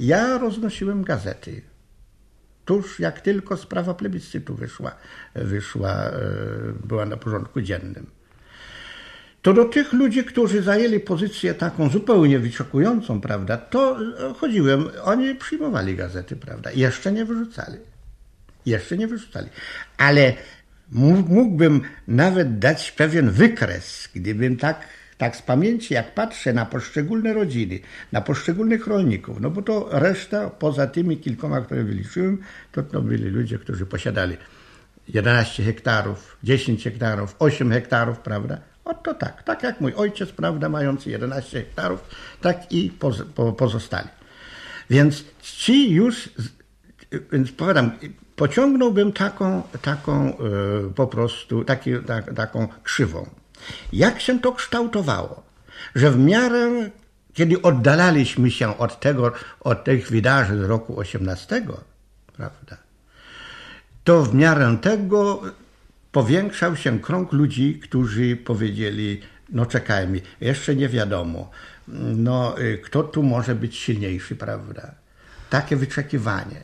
Ja roznosiłem gazety. Tuż jak tylko sprawa plebiscytu wyszła, wyszła e, była na porządku dziennym. To do tych ludzi, którzy zajęli pozycję taką zupełnie wyczekującą, prawda, to chodziłem, oni przyjmowali gazety, prawda, jeszcze nie wyrzucali. Jeszcze nie wyrzucali. Ale mógłbym nawet dać pewien wykres, gdybym tak, tak z pamięci, jak patrzę na poszczególne rodziny, na poszczególnych rolników, no bo to reszta, poza tymi kilkoma, które wyliczyłem, to, to byli ludzie, którzy posiadali 11 hektarów, 10 hektarów, 8 hektarów, prawda? Oto tak, tak jak mój ojciec, prawda, mający 11 hektarów, tak i poz, po, pozostali. Więc ci już, więc powiadam, pociągnąłbym taką, taką e, po prostu, taki, tak, taką krzywą. Jak się to kształtowało? Że w miarę, kiedy oddalaliśmy się od tego, od tych wydarzeń z roku 18, prawda, to w miarę tego powiększał się krąg ludzi, którzy powiedzieli, no czekajmy, jeszcze nie wiadomo, no y, kto tu może być silniejszy, prawda? Takie wyczekiwanie.